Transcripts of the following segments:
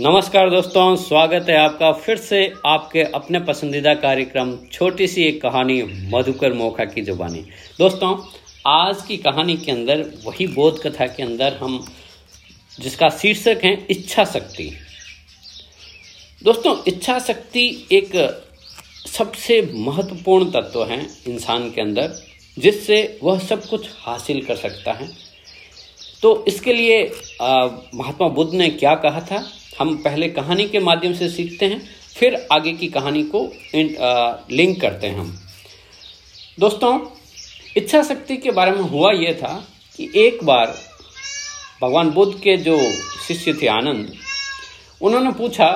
नमस्कार दोस्तों, स्वागत है आपका फिर से आपके अपने पसंदीदा कार्यक्रम, छोटी सी एक कहानी मधुकर मोखा की जुबानी। दोस्तों, आज की कहानी के अंदर, वही बोध कथा के अंदर हम, जिसका शीर्षक है इच्छा शक्ति। दोस्तों, इच्छा शक्ति एक सबसे महत्वपूर्ण तत्व है इंसान के अंदर, जिससे वह सब कुछ हासिल कर सकता है। तो इसके लिए महात्मा बुद्ध ने क्या कहा था? हम पहले कहानी के माध्यम से सीखते हैं, फिर आगे की कहानी को लिंक करते हैं हम। दोस्तों इच्छा शक्ति के बारे में हुआ यह था कि एक बार भगवान बुद्ध के जो शिष्य थे आनंद, उन्होंने पूछा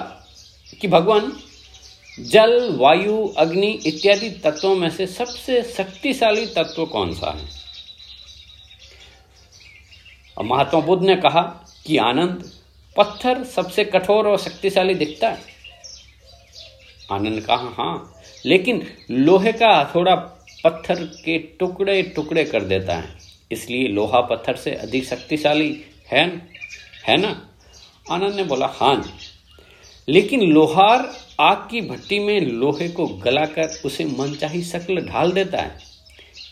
कि भगवान, जल, वायु, अग्नि इत्यादि तत्वों में से सबसे शक्तिशाली तत्व कौन सा है? और महात्मा बुद्ध ने कहा कि आनंद पत्थर सबसे कठोर और शक्तिशाली दिखता है। आनंद कहा हाँ लेकिन लोहे का हथौड़ा पत्थर के टुकड़े टुकड़े कर देता है। इसलिए लोहा पत्थर से अधिक शक्तिशाली है न? है ना? आनंद ने बोला हाँ जी। लेकिन लोहार आग की भट्टी में लोहे को गलाकर उसे मनचाही शक्ल ढाल देता है।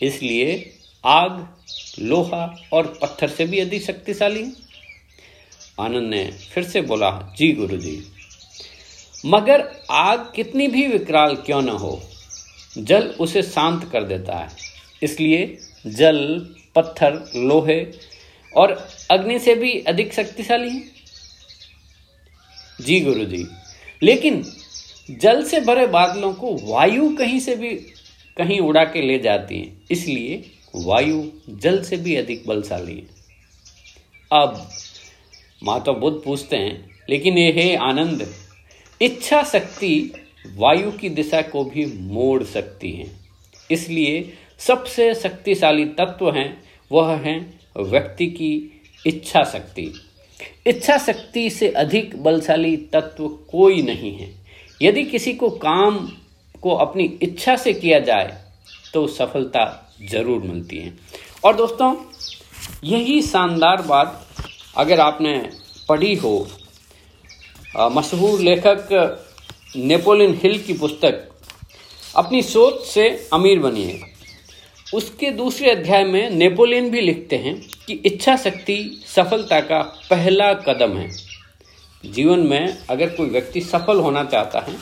इसलिए आग, लोहा और पत्थर से भी अधिक शक्तिशाली। है आनंद ने फिर से बोला, जी गुरु जी मगर आग कितनी भी विकराल क्यों न हो, जल उसे शांत कर देता है। इसलिए जल, पत्थर, लोहे और अग्नि से भी अधिक शक्तिशाली है। जी गुरु जी लेकिन जल से भरे बादलों को वायु कहीं से भी, कहीं उड़ा के ले जाती है। इसलिए वायु जल से भी अधिक बलशाली है। अब माता बुद्ध पूछते हैं, लेकिन ये है आनंद, इच्छा शक्ति वायु की दिशा को भी मोड़ सकती है। इसलिए सबसे शक्तिशाली तत्व हैं, वह हैं व्यक्ति की इच्छा शक्ति। इच्छा शक्ति से अधिक बलशाली तत्व कोई नहीं है। यदि किसी को काम को अपनी इच्छा से किया जाए तो सफलता ज़रूर मिलती है। और दोस्तों, यही शानदार बात अगर आपने पढ़ी हो मशहूर लेखक नेपोलियन हिल की पुस्तक, अपनी सोच से अमीर बनिए। उसके दूसरे अध्याय में नेपोलियन भी लिखते हैं कि इच्छा शक्ति सफलता का पहला कदम है। जीवन में अगर कोई व्यक्ति सफल होना चाहता है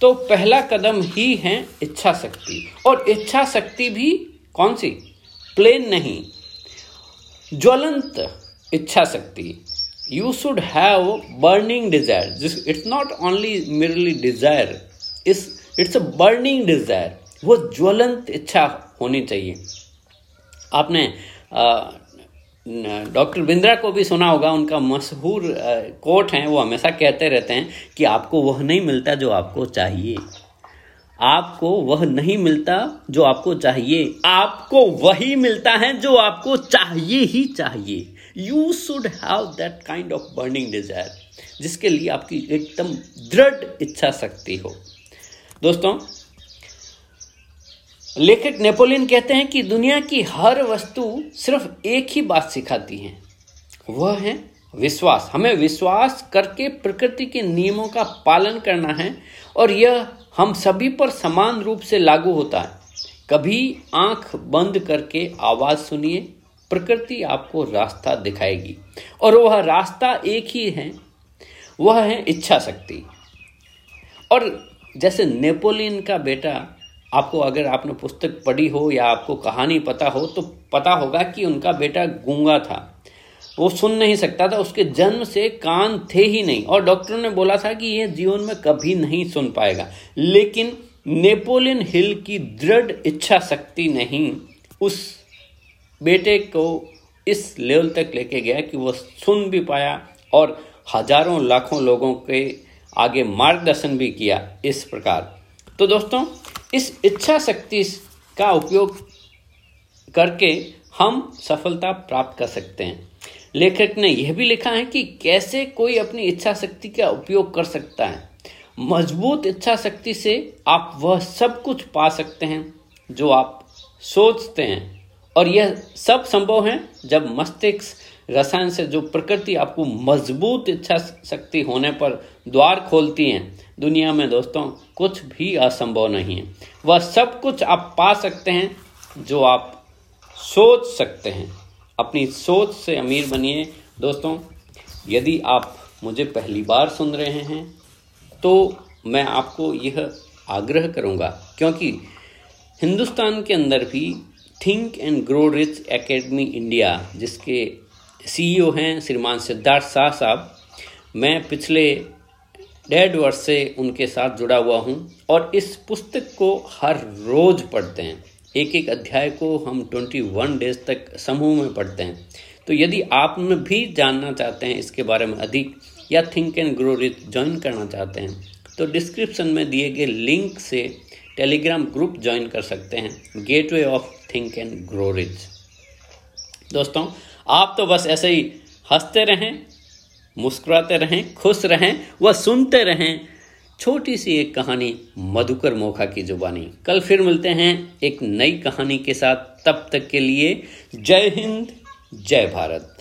तो पहला कदम ही है इच्छा शक्ति। और इच्छा शक्ति भी कौन सी? प्लेन नहीं। ज्वलंत इच्छा शक्ति। You should have burning desire it's not only merely desire is it's a burning desire वो ज्वलंत इच्छा होनी चाहिए। आपने डॉक्टर बिंद्रा को भी सुना होगा, उनका मशहूर कोट है, वो हमेशा कहते रहते हैं कि आपको वह नहीं मिलता जो आपको चाहिए। आपको वह नहीं मिलता जो आपको चाहिए। आपको वही मिलता है जो आपको चाहिए ही चाहिए। You should have that kind of burning desire जिसके लिए आपकी एकदम दृढ़ इच्छा शक्ति हो। दोस्तों, लेखक नेपोलियन कहते हैं कि दुनिया की हर वस्तु सिर्फ़ एक ही बात सिखाती है। वह है विश्वास। हमें विश्वास करके प्रकृति के नियमों का पालन करना है और यह हम सभी पर समान रूप से लागू होता है। कभी आँख बंद करके आवाज़ सुनिए प्रकृति आपको रास्ता दिखाएगी। और वह रास्ता एक ही है, वह है इच्छा शक्ति। और जैसे नेपोलियन का बेटा आपको अगर आपने पुस्तक पढ़ी हो या आपको कहानी पता हो तो पता होगा कि उनका बेटा गूँगा था। वो सुन नहीं सकता था, उसके जन्म से कान थे ही नहीं। और डॉक्टर ने बोला था कि यह जीवन में कभी नहीं सुन पाएगा। लेकिन नेपोलियन हिल की दृढ़ इच्छा शक्ति नहीं, उस बेटे को इस लेवल तक लेके गया कि वो सुन भी पाया और हज़ारों लाखों लोगों के आगे मार्गदर्शन भी किया इस प्रकार। तो दोस्तों, इस इच्छा शक्ति का उपयोग करके हम सफलता प्राप्त कर सकते हैं। लेखक ने यह भी लिखा है कि कैसे कोई अपनी इच्छा शक्ति का उपयोग कर सकता है। मज़बूत इच्छा शक्ति से आप वह सब कुछ पा सकते हैं जो आप सोचते हैं। और यह सब संभव है जब मस्तिष्क रसायन से जो प्रकृति आपको मज़बूत इच्छा शक्ति होने पर द्वार खोलती है। दुनिया में दोस्तों, कुछ भी असंभव नहीं है। वह सब कुछ आप पा सकते हैं जो आप सोच सकते हैं। अपनी सोच से अमीर बनिए। दोस्तों, यदि आप मुझे पहली बार सुन रहे हैं तो मैं आपको यह आग्रह करूँगा, क्योंकि हिंदुस्तान के अंदर भी think and grow rich academy India जिसके सीईओ e हैं श्रीमान सिद्धार्थ शाह साहब। मैं पिछले डेढ़ वर्ष से उनके साथ जुड़ा हुआ हूँ और इस पुस्तक को हर रोज पढ़ते हैं। एक एक अध्याय को हम 21 डेज़ तक समूह में पढ़ते हैं। तो यदि आप में भी जानना चाहते हैं इसके बारे में अधिक या think and grow rich join करना चाहते हैं तो डिस्क्रिप्शन में दिए गए लिंक से टेलीग्राम ग्रुप ज्वाइन कर सकते हैं gateway of think and grow rich दोस्तों, आप तो बस ऐसे ही हँसते रहें, मुस्कुराते रहें, खुश रहें व सुनते रहें छोटी सी एक कहानी मधुकर मोखा की जुबानी। कल फिर मिलते हैं एक नई कहानी के साथ। तब तक के लिए जय हिंद, जय भारत।